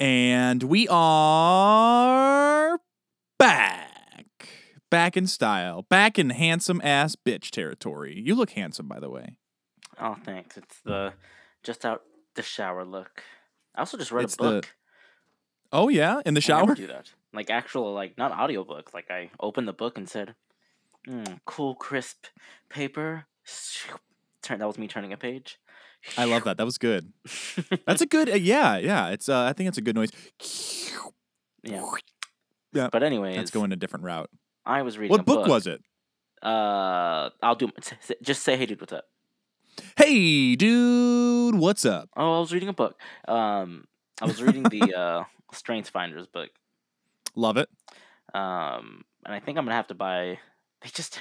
And we are back. Back in style. Back in handsome ass bitch territory. You look handsome, by the way. Oh, thanks. It's the just out the shower look. I also just read It's a the book. Oh, yeah? In the shower? do that. Like actual, like not audiobook. Like I opened the book and said, mm, "Cool, crisp paper." Turn. That was me turning a page. I love that. That was good. That's a good, uh, yeah, yeah. It's, uh, I think it's a good noise. yeah. Yeah. But anyways, That's going a different route. I was reading. a What book was it? Uh, I'll do. Just say, "Hey, dude, what's up?" Hey, dude, what's up? Oh, I was reading a book. Um, I was reading the uh, Strength Finders book. Love it. Um, and I think I'm gonna have to buy. They just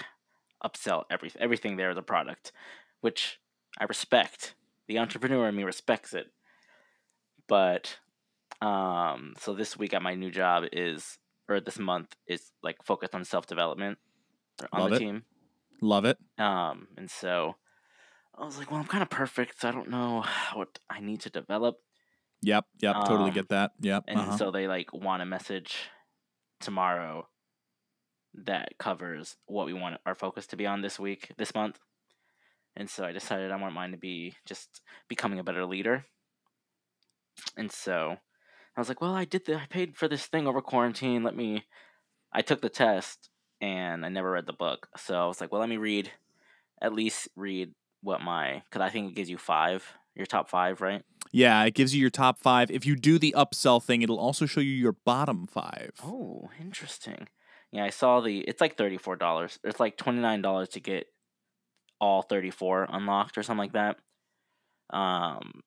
upsell every everything there as a product, which I respect. The entrepreneur in me respects it. But um, so this week at my new job is, or this month is like focused on self development on Love the it. team. Love it. Um, and so I was like, well, I'm kind of perfect. So I don't know what I need to develop. Yep, yep, totally Um, get that. Yep. And uh-huh. so they like want a message tomorrow that covers what we want our focus to be on this week, this month. And so I decided I want mine to be just becoming a better leader. And so I was like, well, I did the I paid for this thing over quarantine. Let me I took the test and I never read the book. So I was like, well, let me read at least read what my cuz I think it gives you 5, your top 5, right? Yeah, it gives you your top five. If you do the upsell thing, it'll also show you your bottom five. Oh, interesting. Yeah, I saw the. It's like thirty four dollars. It's like twenty nine dollars to get all thirty four unlocked or something like that. Um,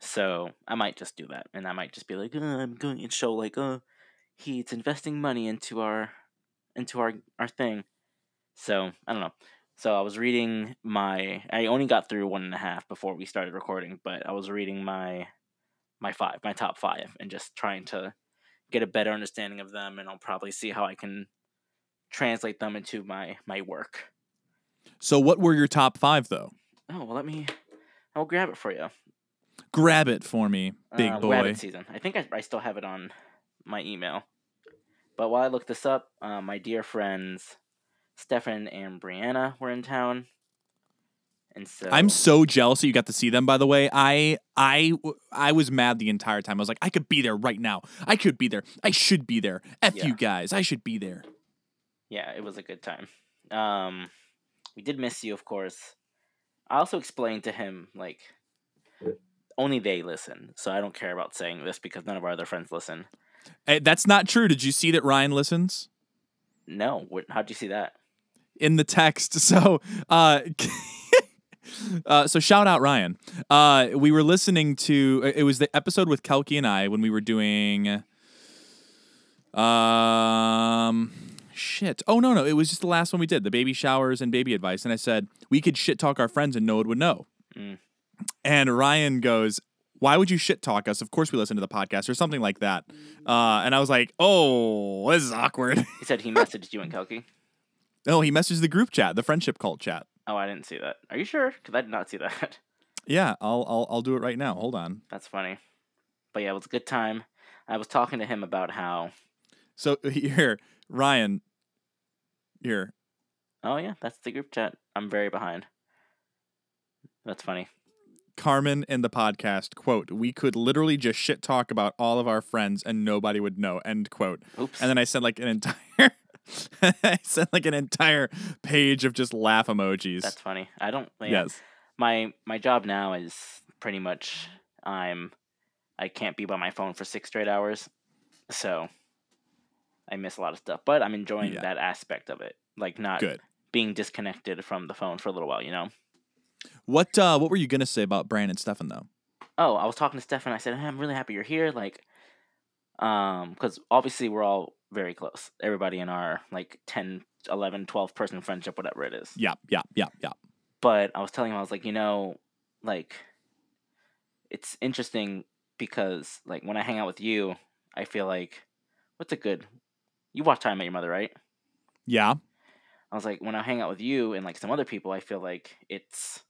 so I might just do that, and I might just be like, uh, I'm going to show like, uh, he's investing money into our, into our our thing. So I don't know. So I was reading my. I only got through one and a half before we started recording, but I was reading my, my five, my top five, and just trying to get a better understanding of them, and I'll probably see how I can translate them into my my work. So, what were your top five, though? Oh well, let me. I'll grab it for you. Grab it for me, big Uh, boy. Rabbit season. I think I, I still have it on my email. But while I look this up, uh, my dear friends Stefan and Brianna were in town, and so I'm so jealous that you got to see them. By the way, I I I was mad the entire time. I was like, I could be there right now. I could be there. I should be there. F Yeah. you guys. I should be there. yeah, it was a good time. Um, we did miss you, of course. I also explained to him like only they listen, so I don't care about saying this because none of our other friends listen. Eh, that's not true. Did you see that Ryan listens No, how'd you see that? in the text? So, uh. Uh, so shout out Ryan. Uh, we were listening to it was the episode with Kelky and I when we were doing um shit. Oh no no, it was just the last one we did, the baby showers and baby advice. And I said we could shit talk our friends and no one would know. Mm. And Ryan goes, "Why would you shit talk us? Of course we listen to the podcast or something like that." Uh, and I was like, "Oh, this is awkward." He said he messaged you and Kelky. no, he messaged the group chat, the friendship cult chat. Oh, I didn't see that. Are you sure? Because I did not see that. Yeah, I'll I'll I'll do it right now. Hold on. That's funny. But yeah, it was a good time. I was talking to him about how. So here, Ryan. Here, Oh yeah, that's the group chat. I'm very behind. That's funny. Carmen in the podcast quote: "We could literally just shit talk about all of our friends and nobody would know." End quote. Oops. And then I sent like an entire, I sent like an entire page of just laugh emojis. That's funny. I don't. Yeah, Yes. My my job now is pretty much I'm. I can't be by my phone for six straight hours, so I miss a lot of stuff. But I'm enjoying Yeah. that aspect of it, like not Good. being disconnected from the phone for a little while. You know. What uh What were you gonna say about Brandon and Stefan though? oh, I was talking to Stefan. I said, hey, I'm really happy you're here. Like, um, because obviously we're all very close. Everybody in our like 10, 11, 12 person friendship, whatever it is. Yeah, yeah, yeah, yeah. But I was telling him, I was like, you know, like, it's interesting because like when I hang out with you, I feel like, what's a good? You watch Time Met Your Mother, right? Yeah. I was like, when I hang out with you and like some other people, I feel like it's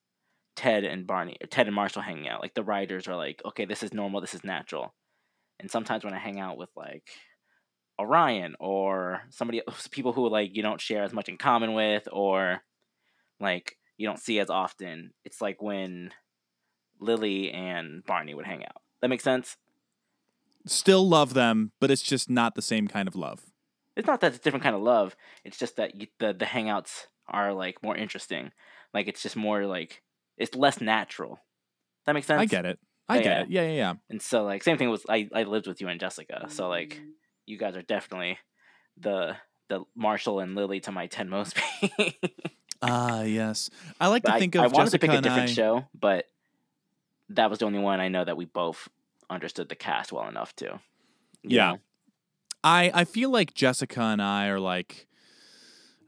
Ted and Barney, Ted and Marshall hanging out. Like the writers are like, okay, this is normal, this is natural. And sometimes when I hang out with like Orion or somebody people who like you don't share as much in common with or like you don't see as often, it's like when Lily and Barney would hang out. That makes sense? Still love them, but it's just not the same kind of love. It's not that it's a different kind of love. It's just that you, the the hangouts are like more interesting. Like it's just more like it's less natural. That makes sense. I get it. I Yeah, get yeah. it. Yeah, yeah, yeah. And so like same thing was I I lived with you and Jessica. So like you guys are definitely the the Marshall and Lily to my Ted Mosby. Ah, yes. I like But to I, think of I wanted Jessica to pick a different I. show, but that was the only one I know that we both understood the cast well enough to. Yeah. know? I I feel like Jessica and I are like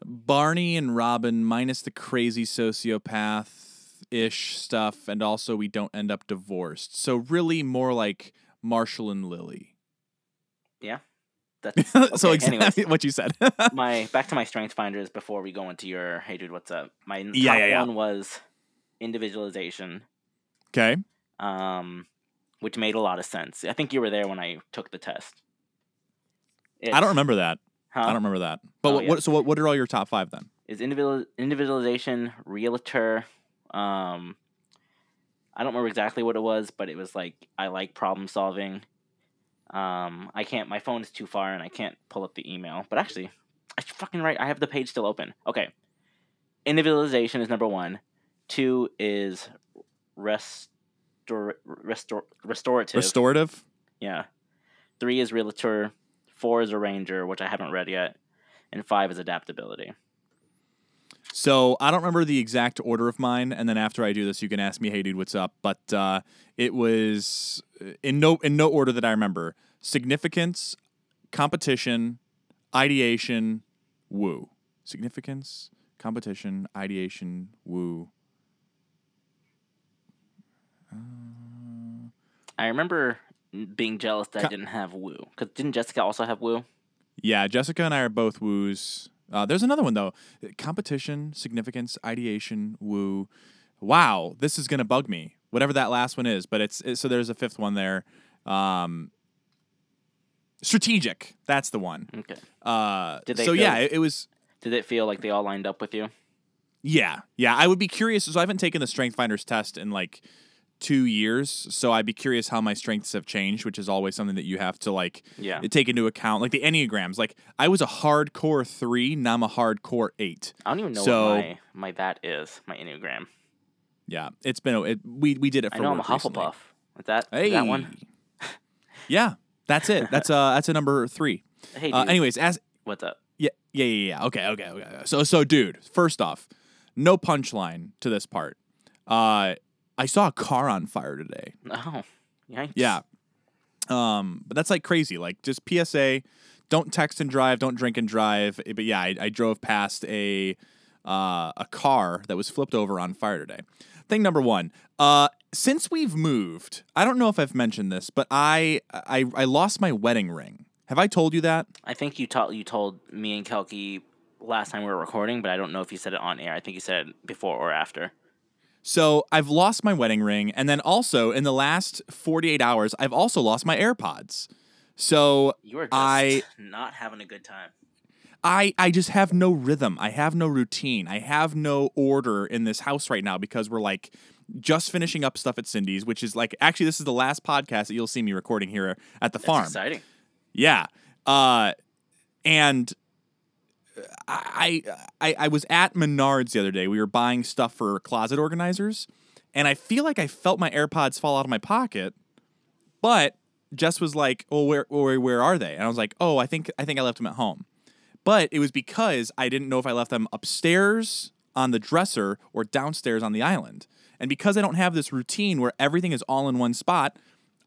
Barney and Robin minus the crazy sociopath ish stuff, and also we don't end up divorced. So really more like Marshall and Lily. Yeah. That's so exactly anyways. what you said. my back to my strength finders before we go into your hey dude what's up. My top Yeah, yeah, yeah. one was individualization, okay. um, which made a lot of sense. I think you were there when I took the test. I don't remember that. Huh? I don't remember that. But Oh, what, yeah. what? So what? What are all your top five then? is individual individualization, relator. Um, I don't remember exactly what it was, but it was like I like problem solving. Um, I can't. My phone is too far, and I can't pull up the email. But actually, I fucking right. I have the page still open. Okay, individualization is number one. Two is restor restor restorative. Restorative. yeah. Three is relator. Four is arranger, which I haven't read yet, and five is adaptability. So I don't remember the exact order of mine, and then after I do this, you can ask me, "Hey, dude, what's up?" But uh, it was uh, in no in no order that I remember: significance, competition, ideation, woo. Significance, competition, ideation, woo. I remember being jealous that I didn't have Woo. Because didn't Jessica also have Woo? Yeah, Jessica and I are both woos. Uh, there's another one though: competition, significance, ideation, woo. Wow, this is gonna bug me. Whatever that last one is, but it's, it's so there's a fifth one there. Um, strategic, that's the one. Okay. Uh, Did they so feel- yeah, it, it was. Did it feel like they all lined up with you? Yeah, yeah. I would be curious. So I haven't taken the Strength Finders test in like two years, so I'd be curious how my strengths have changed, which is always something that you have to like Yeah. take into account. Like the enneagrams. Like I was a hardcore three, now I'm a hardcore eight. I don't even know So- what my, my that is, my Enneagram. Yeah, it's been it, we we did it for I know I'm a recently. Hufflepuff. Is that, is Hey, that one? yeah, that's it. That's uh that's a number three. Hey. Uh, anyways, as what's up? yeah yeah yeah yeah. Okay okay okay. So so dude, first off, no punchline to this part. Uh, I saw a car on fire today. Oh, yikes. Yeah. Um, but that's like crazy. Like just PSA, don't text and drive, don't drink and drive. But yeah, I, I drove past a uh, a car that was flipped over on fire today. Thing number one, uh, since we've moved, I don't know if I've mentioned this, but I I, I lost my wedding ring. Have I told you that? I think you, told you told me and Kelky last time we were recording, but I don't know if you said it on air. I think you said it before or after. So I've lost my wedding ring, and then also in the last 48 hours, I've also lost my AirPods. So You are just I- not having a good time. I I just have no rhythm. I have no routine. I have no order in this house right now because we're like just finishing up stuff at Cindy's, which is like actually this is the last podcast that you'll see me recording here at the That's farm. exciting. Yeah. Uh and I, I I was at Menards the other day. We were buying stuff for closet organizers, and I feel like I felt my AirPods fall out of my pocket. But Jess was like, "Well, where where where are they?" And I was like, "Oh, I think I think I left them at home." But it was because I didn't know if I left them upstairs on the dresser or downstairs on the island. And because I don't have this routine where everything is all in one spot,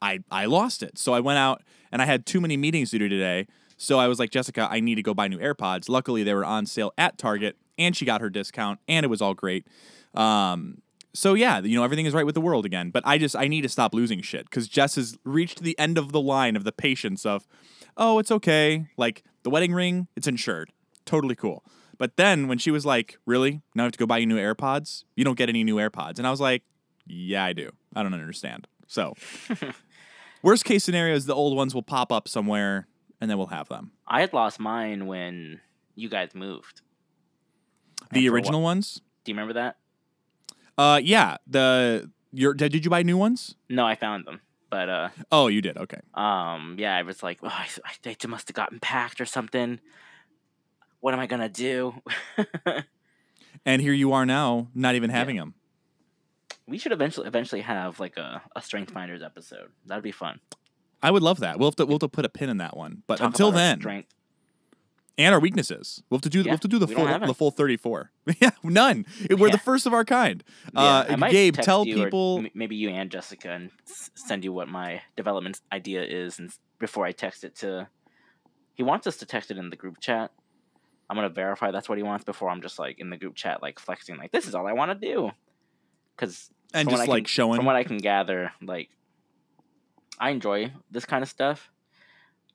I I lost it. So I went out and I had too many meetings to do today. So I was like, Jessica, I need to go buy new AirPods. Luckily, they were on sale at Target, and she got her discount, and it was all great. Um, so yeah, you know everything is right with the world again. But I just I need to stop losing shit because Jess has reached the end of the line of the patience of, oh, it's okay. Like the wedding ring, it's insured, totally cool. But then when she was like, really, now I have to go buy you new AirPods? You don't get any new AirPods, and I was like, yeah, I do. I don't understand. So Worst case scenario is the old ones will pop up somewhere, and then we'll have them. I had lost mine when you guys moved. The And original ones. Do you remember that? Uh, yeah. The your did did you buy new ones? No, I found them, but uh, Oh, you did. Okay. um, yeah, I was like, oh, I, I, they must have gotten packed or something. What am I gonna do? And here you are now, not even Yeah. having them. we should eventually eventually have like a, a Strength Finders episode. That'd be fun. I would love that. We'll have to we'll have to put a pin in that one. But Talk until then, strength. and our weaknesses, we'll have to do we'll have to do the full the full thirty four. yeah, none. We're Yeah. the first of our kind. Yeah, uh, I might Gabe, text tell you people. m- maybe you and Jessica, and s- send you what my development idea is, and before I text it to, he wants us to text it in the group chat. I'm gonna verify that's what he wants before I'm just like in the group chat, like flexing, like this is all I want to do. Because and just like can- showing. from what I can gather, like I enjoy this kind of stuff,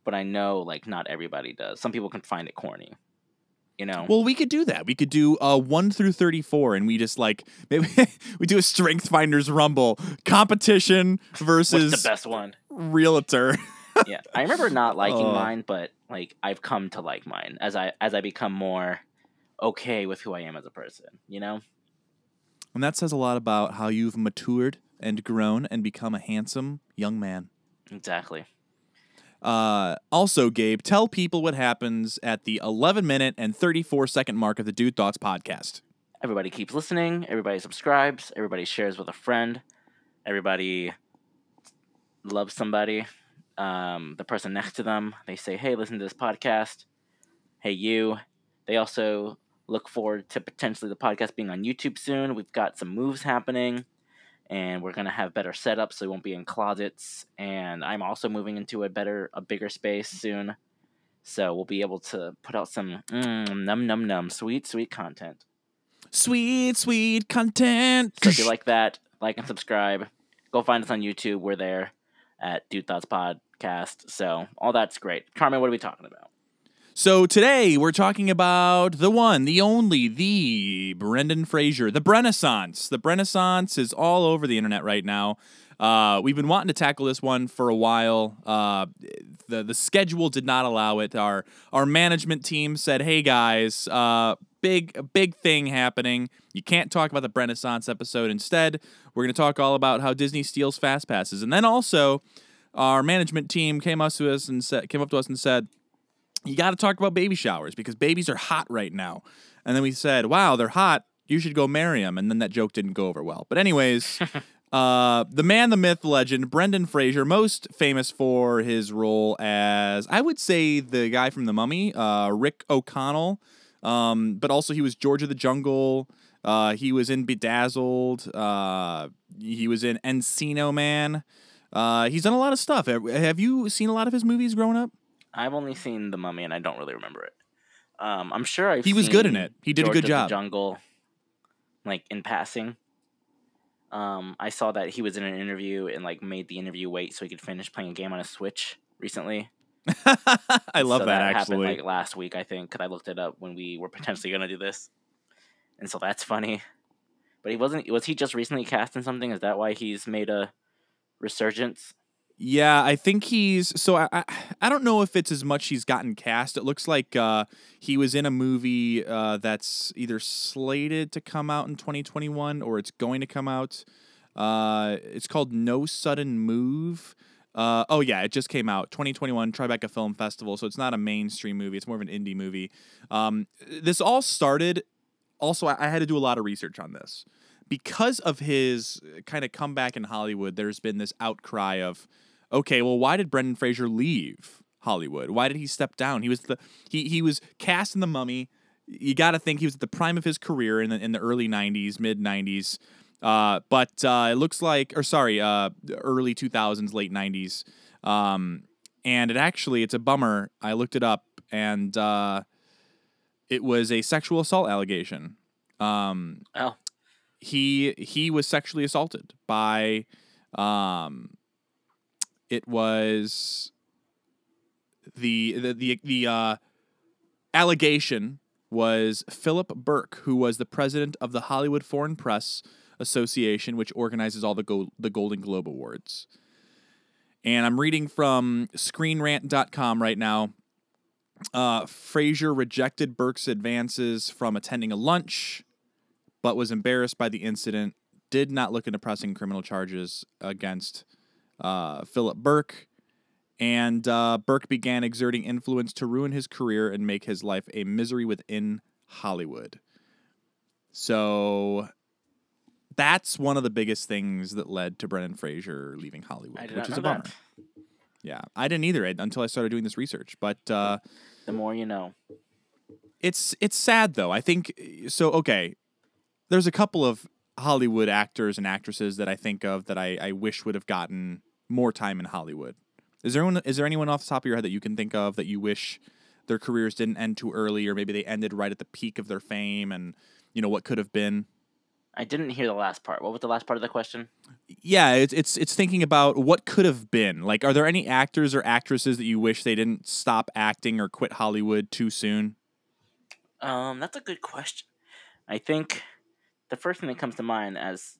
but I know like not everybody does. Some people can find it corny, you know. Well, we could do that. We could do uh, one through thirty-four, and we just like maybe we do a Strength Finders Rumble competition versus What's the best one? Relator. yeah, I remember not liking Oh. mine, but like I've come to like mine as I as I become more okay with who I am as a person. You know, And that says a lot about how you've matured and grown and become a handsome young man. Exactly. Uh, also, Gabe, tell people what happens at the 11 minute and 34 second mark of the Dude Thoughts podcast. Everybody keeps listening. Everybody subscribes. Everybody shares with a friend. Everybody loves somebody. Um, the person next to them, they say, "Hey, listen to this podcast." Hey, you. They also look forward to potentially the podcast being on YouTube soon. We've got some moves happening, and we're gonna have better setups, so we won't be in closets. And I'm also moving into a better, a bigger space soon, so we'll be able to put out some mm, num num num sweet sweet content. Sweet, sweet content. So if you like that, like and subscribe. Go find us on YouTube. We're there at Dude Thoughts Podcast. So all that's great. Carmen, what are we talking about? So today we're talking about the one, the only, the Brendan Fraser, the Renaissance. The Renaissance is all over the internet right now. Uh, we've been wanting to tackle this one for a while. Uh, the the schedule did not allow it. Our our management team said, "Hey guys, uh, big big thing happening. You can't talk about the Renaissance episode. Instead, we're going to talk all about how Disney steals fast passes." And then also, our management team came up to us and said, came up to us and said, you got to talk about baby showers because babies are hot right now. And then we said, wow, they're hot. You should go marry them. And then that joke didn't go over well. But, anyways, uh, the man, the myth, legend, Brendan Fraser, most famous for his role as, I would say, the guy from The Mummy, uh, Rick O'Connell. Um, but also, he was George of the Jungle. Uh, he was in Bedazzled. Uh, he was in Encino Man. Uh, he's done a lot of stuff. Have- Have you seen a lot of his movies growing up? I've only seen The Mummy and I don't really remember it. Um, I'm sure I've He was good in it. He did a good job. Jungle, like in passing. Um, I saw that he was in an interview and like made the interview wait so he could finish playing a game on a Switch recently. I love So that, happened actually. like last week, I think, because I looked it up when we were potentially gonna do this, and so that's funny. But he wasn't. Was he just recently cast in something? Is that why he's made a resurgence? Yeah, I think he's so I, I I don't know if it's as much he's gotten cast. It looks like uh, he was in a movie uh, that's either slated to come out in 2021 or it's going to come out. Uh, it's called No Sudden Move. Uh, oh yeah, it just came out 2021 Tribeca Film Festival. So it's not a mainstream movie; it's more of an indie movie. Um, this all started. Also, I, I had to do a lot of research on this because of his kind of comeback in Hollywood. There's been this outcry of, okay, well, why did Brendan Fraser leave Hollywood? Why did he step down? He was the he he was cast in The Mummy. You got to think he was at the prime of his career in the in the early '90s, mid '90s. Uh, but uh, it looks like, or sorry, uh, early 2000s, late 90s. Um, and it actually, it's a bummer. I looked it up, and uh, it was a sexual assault allegation. Um, Oh, he he was sexually assaulted by um it was the the the, the uh allegation was Philip Berk who was the president of the Hollywood Foreign Press Association which organizes all the go- the Golden Globe awards And I'm reading from screenrant.com right now. Uh, Fraser rejected Berk's advances from attending a lunch, but was embarrassed by the incident. Did not look into pressing criminal charges against uh, Philip Berk. And uh, Berk began exerting influence to ruin his career and make his life a misery within Hollywood. So that's one of the biggest things that led to Brendan Fraser leaving Hollywood, which is a bummer. that. Yeah, I didn't either until I started doing this research. But uh, The more you know. it's it's sad though. I think so. Okay, there's a couple of Hollywood actors and actresses that I think of that I, I wish would have gotten more time in Hollywood. Is there anyone, is there anyone off the top of your head that you can think of that you wish their careers didn't end too early, or maybe they ended right at the peak of their fame, and you know what could have been? I didn't hear the last part. What was the last part of the question? Yeah, it's it's it's thinking about what could have been. Like, are there any actors or actresses that you wish they didn't stop acting or quit Hollywood too soon? Um, that's a good question. I think the first thing that comes to mind as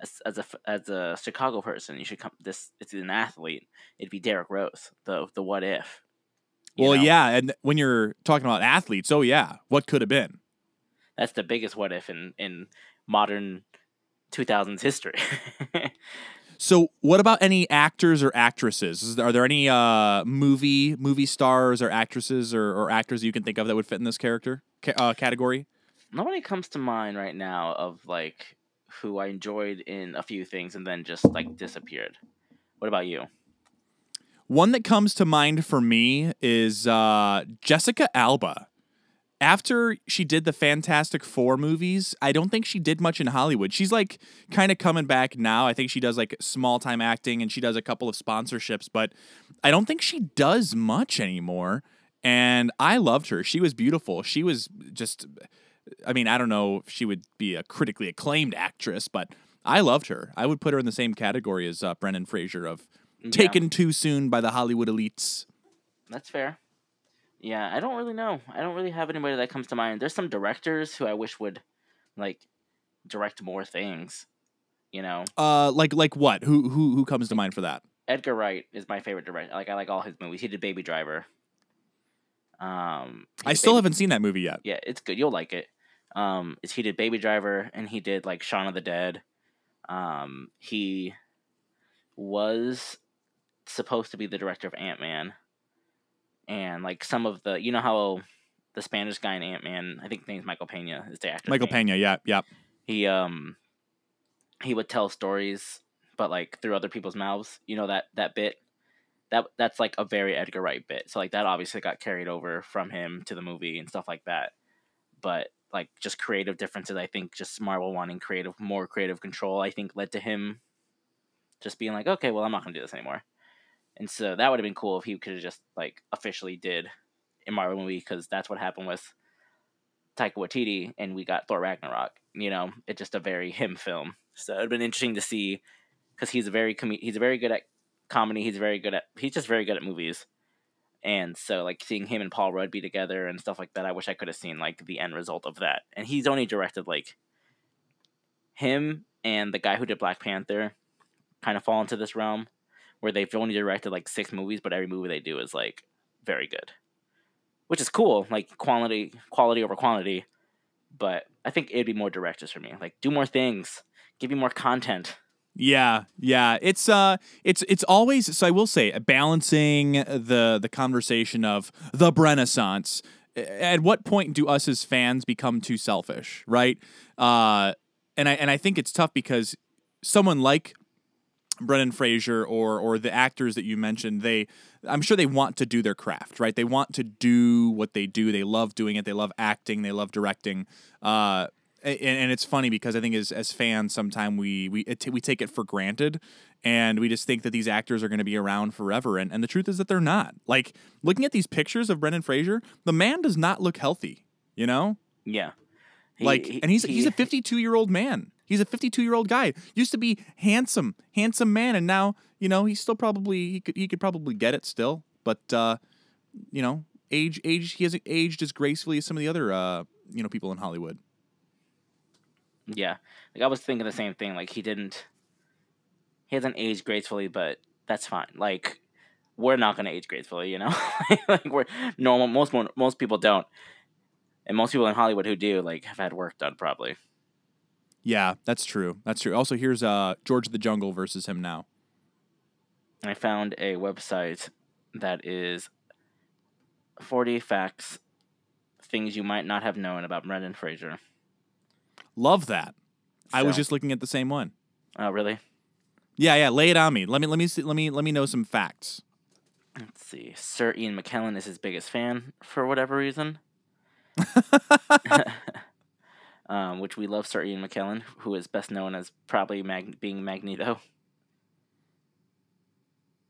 as as a as a Chicago person, you should come. This it's an athlete. It'd be Derrick Rose. The the what if. well, know? yeah, and when you're talking about athletes, oh yeah, what could have been? that's the biggest what if in in modern 2000s history. So, what about any actors or actresses? Is- Are there any uh, movie movie stars or actresses or, or actors you can think of that would fit in this character ca- uh, category? Nobody comes to mind right now of like who I enjoyed in a few things and then just like disappeared. What about you? One that comes to mind for me is uh, Jessica Alba. After she did the Fantastic Four movies, I don't think she did much in Hollywood. She's like kind of coming back now. I think she does like small time acting and she does a couple of sponsorships, but I don't think she does much anymore. And I loved her. She was beautiful. She was just, I mean, I don't know if she would be a critically acclaimed actress, but I loved her. I would put her in the same category as uh, Brendan Fraser of Yeah, taken too soon by the Hollywood elites. that's fair. Yeah, I don't really know. I don't really have anybody that comes to mind. There's some directors who I wish would like direct more things. You know, Uh, like like what? Who who who comes to mind for that? Edgar Wright is my favorite director. Like I like all his movies. He did Baby Driver. Um, I still Baby- haven't seen that movie yet. Yeah, it's good. You'll like it. Um, is he did Baby Driver and he did like Shaun of the Dead. Um, he was supposed to be the director of Ant Man, and like some of the you know how the Spanish guy in Ant Man, I think his name's Michael Pena, is the actor. Michael Pena, yeah, yeah. He um he would tell stories, but like through other people's mouths. You know that that bit. That that's like a very Edgar Wright bit. So like that obviously got carried over from him to the movie and stuff like that. But like just creative differences, I think just Marvel wanting creative more creative control, I think led to him just being like, okay, well I'm not gonna do this anymore. And so that would have been cool if he could have just like officially did a Marvel movie because that's what happened with Taika Waititi, and we got Thor Ragnarok. You know, it's just a very him film. So it'd been interesting to see because he's a very com- he's very good at comedy. He's very good at he's just very good at movies. And so like seeing him and Paul Rudd be together and stuff like that, I wish I could have seen like the end result of that. And he's only directed like him and the guy who did Black Panther kind of fall into this realm where they've only directed like six movies, but every movie they do is like very good which is cool, like quality quality over quantity. But I think it'd be more directors for me. Like do more things, give you more content. Yeah, yeah. It's uh it's it's always so I will say balancing the the conversation of the Renaissance. At what point do us as fans become too selfish, right? Uh and I and I think it's tough because someone like Brendan Fraser or or the actors that you mentioned, they I'm sure they want to do their craft, right? They want to do what they do. They love doing it. They love acting. They love directing. Uh, and, and it's funny because I think as as fans, sometimes we we it, we take it for granted, and we just think that these actors are going to be around forever. And and the truth is that they're not. Like looking at these pictures of Brendan Fraser, the man does not look healthy. You know, Yeah. He- like, he- and he's he- he's a 52 year old man. He's a 52 year old guy. Used to be handsome, handsome man, and now you know he's still probably he could he could probably get it still, but uh, you know age age he hasn't aged as gracefully as some of the other uh you know people in Hollywood. Yeah. Like I was thinking the same thing. Like he didn't he hasn't aged gracefully, but that's fine. Like we're not gonna age gracefully, you know. like we're normal. Most most people don't, and most people in Hollywood who do like have had work done probably. Yeah, that's true. That's true. Also, here's uh George of the Jungle versus him now. I found a website that is 40 facts, things you might not have known about Brendan Fraser. Love that. I was just looking at the same one. Oh, really? Yeah, yeah. Lay it on me. Let me let me see, let me let me know some facts. Let's see. Sir Ian McKellen is his biggest fan for whatever reason. um, which we love Sir Ian McKellen, who is best known as probably Mag- being Magneto.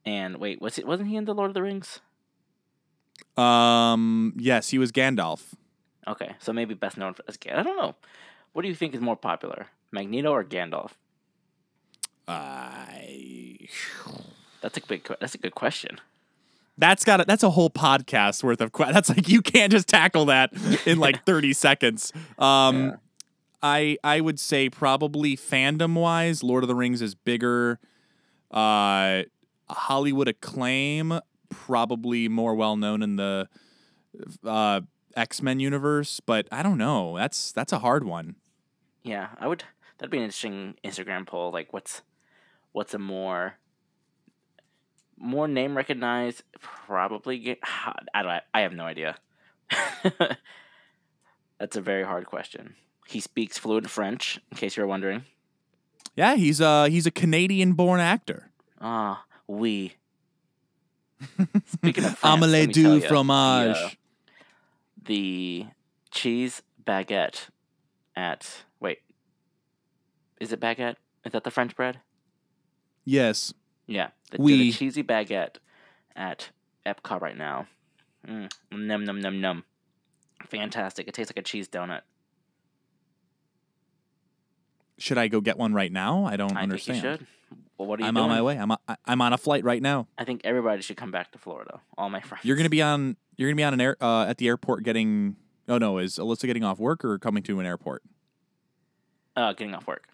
And wait, was it? Wasn't he in the Lord of the Rings? Um, yes, he was Gandalf. Okay, so maybe best known as Gandalf. I don't know. What do you think is more popular, Magneto or Gandalf? I. That's a big. That's a good question. That's got a, that's a whole podcast worth of que- that's like you can't just tackle that in like 30 seconds. Um Yeah. I I would say probably fandom wise Lord of the Rings is bigger uh Hollywood acclaim probably more well known in the uh X-Men universe, but I don't know. That's that's a hard one. Yeah, I would. That'd be an interesting Instagram poll. Like, what's what's a more more name recognized? Probably. Ga- I don't. I have no idea. That's a very hard question. He speaks fluent French, in case you're wondering. Yeah, he's a he's a Canadian born actor. Ah, oui. Speaking of France, let Omelette me tell du fromage. The, uh, the cheese baguette at wait, is it baguette? Is that the French bread? Yes. Yeah, the, Oui. the cheesy baguette at Epcot right now. Mm, num num num num. Fantastic! It tastes like a cheese donut. Should I go get one right now? I don't I understand. think you should. Well, what are you I'm doing? on my way. I'm on, I'm on a flight right now. I think everybody should come back to Florida. All my friends. You're gonna be on. You're gonna be on an air uh, at the airport getting. Oh no, is Alyssa getting off work or coming to an airport? uh, getting off work.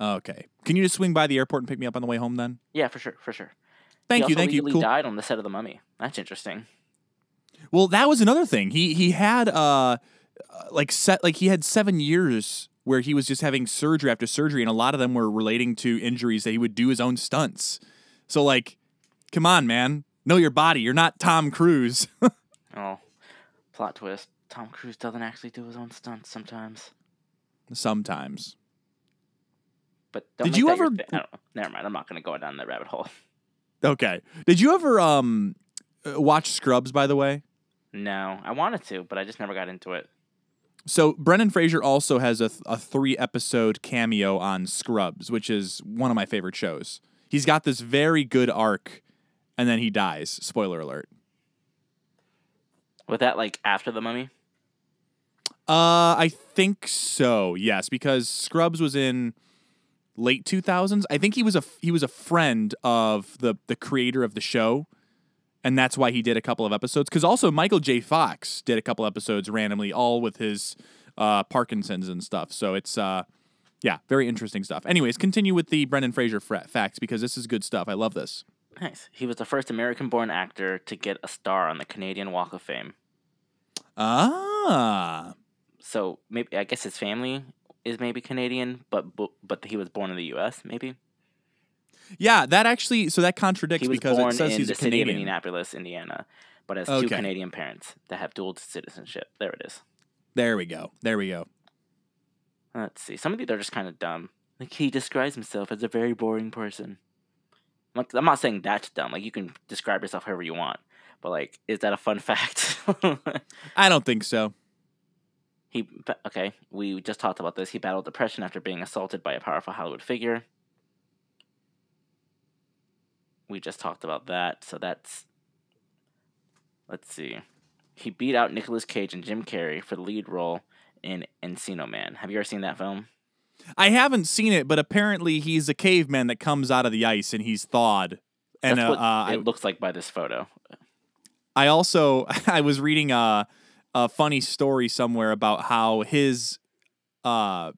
Okay. Can you just swing by the airport and pick me up on the way home then? Yeah, for sure, for sure. Thank he you, thank you. Cool. died on the set of The Mummy. That's interesting. Well, that was another thing. He he had uh uh, like set like he had seven years where he was just having surgery after surgery, and a lot of them were relating to injuries that he would do his own stunts. So like, come on, man, know your body. You're not Tom Cruise. Oh, plot twist: Tom Cruise doesn't actually do his own stunts sometimes. Sometimes. But don't Did you your ever- I. Never mind. I'm not going to go down that rabbit hole. Okay. Did you ever um uh, watch Scrubs? By the way. No, I wanted to, but I just never got into it. So Brendan Fraser also has a, th- a three episode cameo on Scrubs, which is one of my favorite shows. He's got this very good arc, and then he dies. Spoiler alert. Was that like after the Mummy? Uh, I think so. Yes, because Scrubs was in late two thousands. I think he was a he was a friend of the the creator of the show, and that's why he did a couple of episodes. Because also Michael J. Fox did a couple episodes randomly, all with his uh, Parkinson's and stuff. So it's uh, yeah, very interesting stuff. Anyways, continue with the Brendan Fraser fra- facts because this is good stuff. I love this. Nice. He was the first American-born actor to get a star on the Canadian Walk of Fame. Ah, So maybe I guess his family is maybe Canadian, but but, but he was born in the U.S. Maybe yeah, that actually so that contradicts he was because born it says in he's the a city of Canadian. Indianapolis, Indiana, but has two Canadian parents that have dual citizenship. There it is. There we go. There we go. Let's see. Some of these are just kind of dumb. Like he describes himself as a very boring person. I'm I'm not saying that's dumb. Like you can describe yourself however you want, but like, is that a fun fact? I don't think so. He okay. We just talked about this. He battled depression after being assaulted by a powerful Hollywood figure. We just talked about that. So that's. Let's see. He beat out Nicolas Cage and Jim Carrey for the lead role in Encino Man. Have you ever seen that film? I haven't seen it, but apparently he's a caveman that comes out of the ice and he's thawed. And That's uh, what uh, it I, looks like by this photo. I also I was reading a a funny story somewhere about how his uh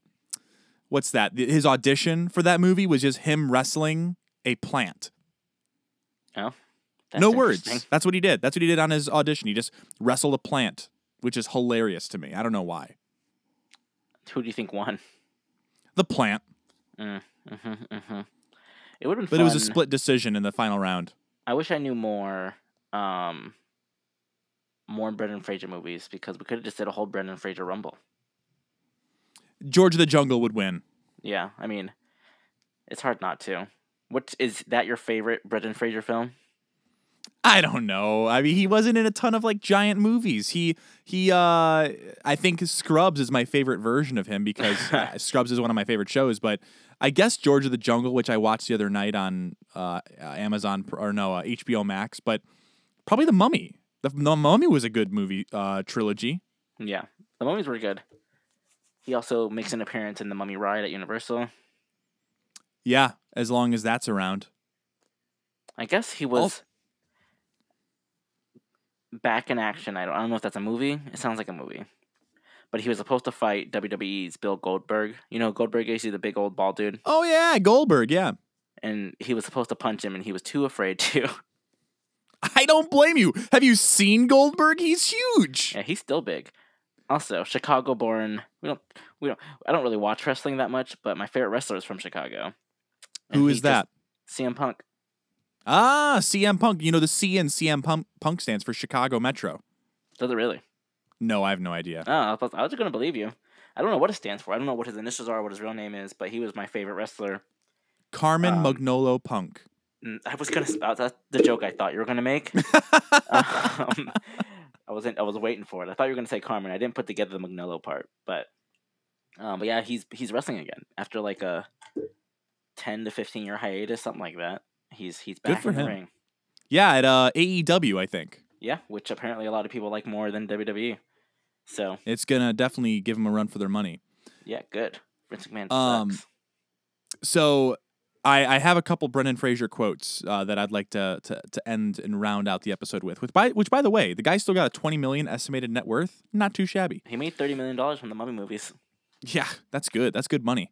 what's that? His audition for that movie was just him wrestling a plant. That's no words. That's what he did. That's what he did on his audition. He just wrestled a plant, which is hilarious to me. I don't know why. Who do you think won? The plant, Mm-hmm, mm-hmm. It would have been but fun. it was a split decision in the final round. I wish I knew more, um, more Brendan Fraser movies because we could have just did a whole Brendan Fraser Rumble. George of the Jungle would win. Yeah, I mean, it's hard not to. What is that your favorite Brendan Fraser film? I don't know. I mean, he wasn't in a ton of like giant movies. He he. uh I think Scrubs is my favorite version of him because uh, Scrubs is one of my favorite shows. But I guess George of the Jungle, which I watched the other night on uh, Amazon or no uh, HBO Max, but probably The Mummy. The, the Mummy was a good movie uh trilogy. Yeah, the mummies were good. He also makes an appearance in the Mummy ride at Universal. Yeah, as long as that's around. I guess he was back in action. I don't, I don't know if that's a movie. It sounds like a movie. But he was supposed to fight WWE's Bill Goldberg. You know Goldberg is the big old bald dude, Oh yeah, Goldberg. Yeah, and he was supposed to punch him, and he was too afraid to. I don't blame you. Have you seen Goldberg? He's huge. yeah, he's still big. Also, Chicago-born. We don't. We don't. I don't really watch wrestling that much, but my favorite wrestler is from Chicago. And Who just- that? CM Punk. Ah, CM Punk. You know the C in CM Punk, Punk stands for Chicago Metro. Does it really? No, I have no idea. Oh, I was, I was going to believe you. I don't know what it stands for. I don't know what his initials are, what his real name is, but he was my favorite wrestler. Carmen Um, Magnolo Punk. Mm, I was gonna. sp- That's the joke I thought you were gonna make. um, I wasn't. I was waiting for it. I thought you were gonna say Carmen. I didn't put together the Magnolo part, but, um, but yeah, he's he's wrestling again after like a ten to fifteen year hiatus, something like that. He's he's back in the him. ring. Yeah, at uh, AEW, I think. Yeah, which apparently a lot of people like more than WWE. So It's gonna definitely give them a run for their money. yeah, good. Vince McMahon Um, sucks. So I, I have a couple Brendan Fraser quotes uh, that I'd like to, to to end and round out the episode with. Which by which by the way, the guy still got a twenty million estimated net worth. Not too shabby. He made thirty million dollars from the Mummy movies. Yeah, that's good. That's good money.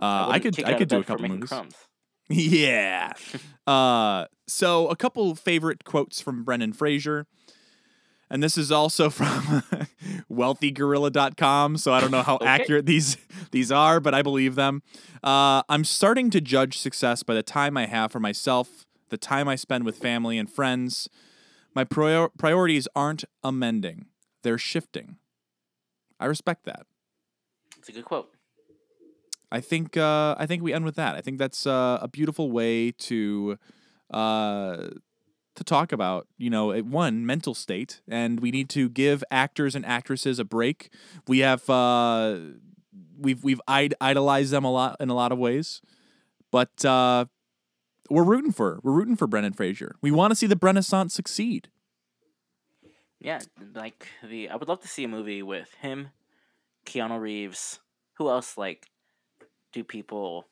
Uh, I, wouldn't could I could do a couple movies. Crumbs. Yeah. uh, so a couple favorite quotes from Brendan Fraser. And this is also from wealthygorilla.com, so I don't know how Okay. accurate these these are, but I believe them. Uh, I'm starting to judge success by the time I have for myself, the time I spend with family and friends. My prior- priorities aren't amending; they're shifting. I respect that. It's a good quote. I think uh, I think we end with that. I think that's uh, a beautiful way to uh, to talk about you know one mental state, and we need to give actors and actresses a break. We have uh, we've we've idolized them a lot in a lot of ways, but uh, we're rooting for we're rooting for Brendan Fraser. We want to see the Renaissance succeed. Yeah, like the I would love to see a movie with him, Keanu Reeves. Who else like do people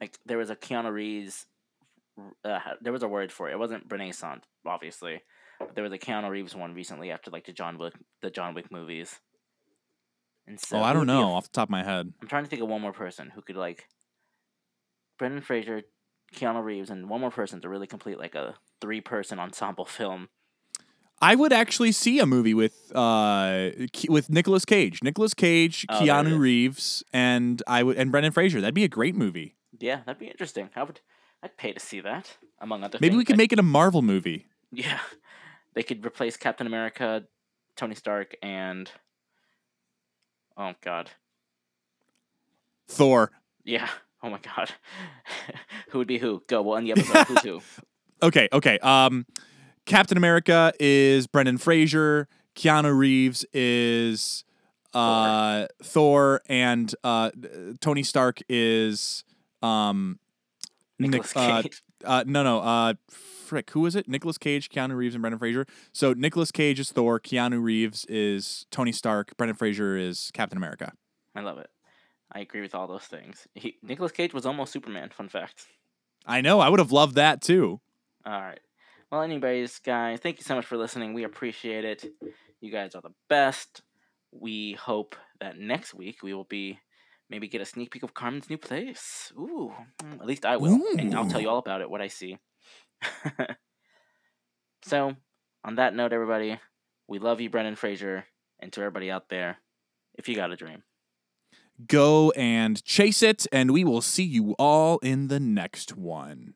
like there was a Keanu Reeves uh, there was a word for it. It wasn't Renaissance, obviously. But there was a Keanu Reeves one recently after like the John Wick the John Wick movies. And so oh, I don't be a know off the top of my head. I'm trying to think of one more person who could like Brendan Fraser, Keanu Reeves, and one more person to really complete like a three person ensemble film. I would actually see a movie with uh with Nicolas Cage, Nicolas Cage, Oh, Keanu. Reeves, and I would and Brendan Fraser. That'd be a great movie. Yeah, that'd be interesting. I would I'd pay to see that, among other things. Maybe things. we could make it a Marvel movie. Yeah. They could replace Captain America, Tony Stark, and Oh god. Thor. Yeah. Oh my god. who would be who? Go, we'll end the episode. Who's who? Okay, okay. Um, Captain America is Brendan Fraser. Keanu Reeves is uh Thor, and uh Tony Stark is um Nicolas uh, Cage. uh, no, no. Uh, frick. Who is it? Nicolas Cage, Keanu Reeves, and Brendan Fraser. So Nicolas Cage is Thor. Keanu Reeves is Tony Stark. Brendan Fraser is Captain America. I love it. I agree with all those things. He, Nicolas Cage was almost Superman. Fun fact. I know. I would have loved that too. All right. Well, anyways, guys, thank you so much for listening. We appreciate it. You guys are the best. We hope that next week we will be maybe get a sneak peek of Carmen's new place. Ooh, mm, at least I will, and I'll tell you all about it. What I see. so, on that note, everybody, we love you, Brendan Fraser, and to everybody out there, if you got a dream, Go and chase it, and we will see you all in the next one.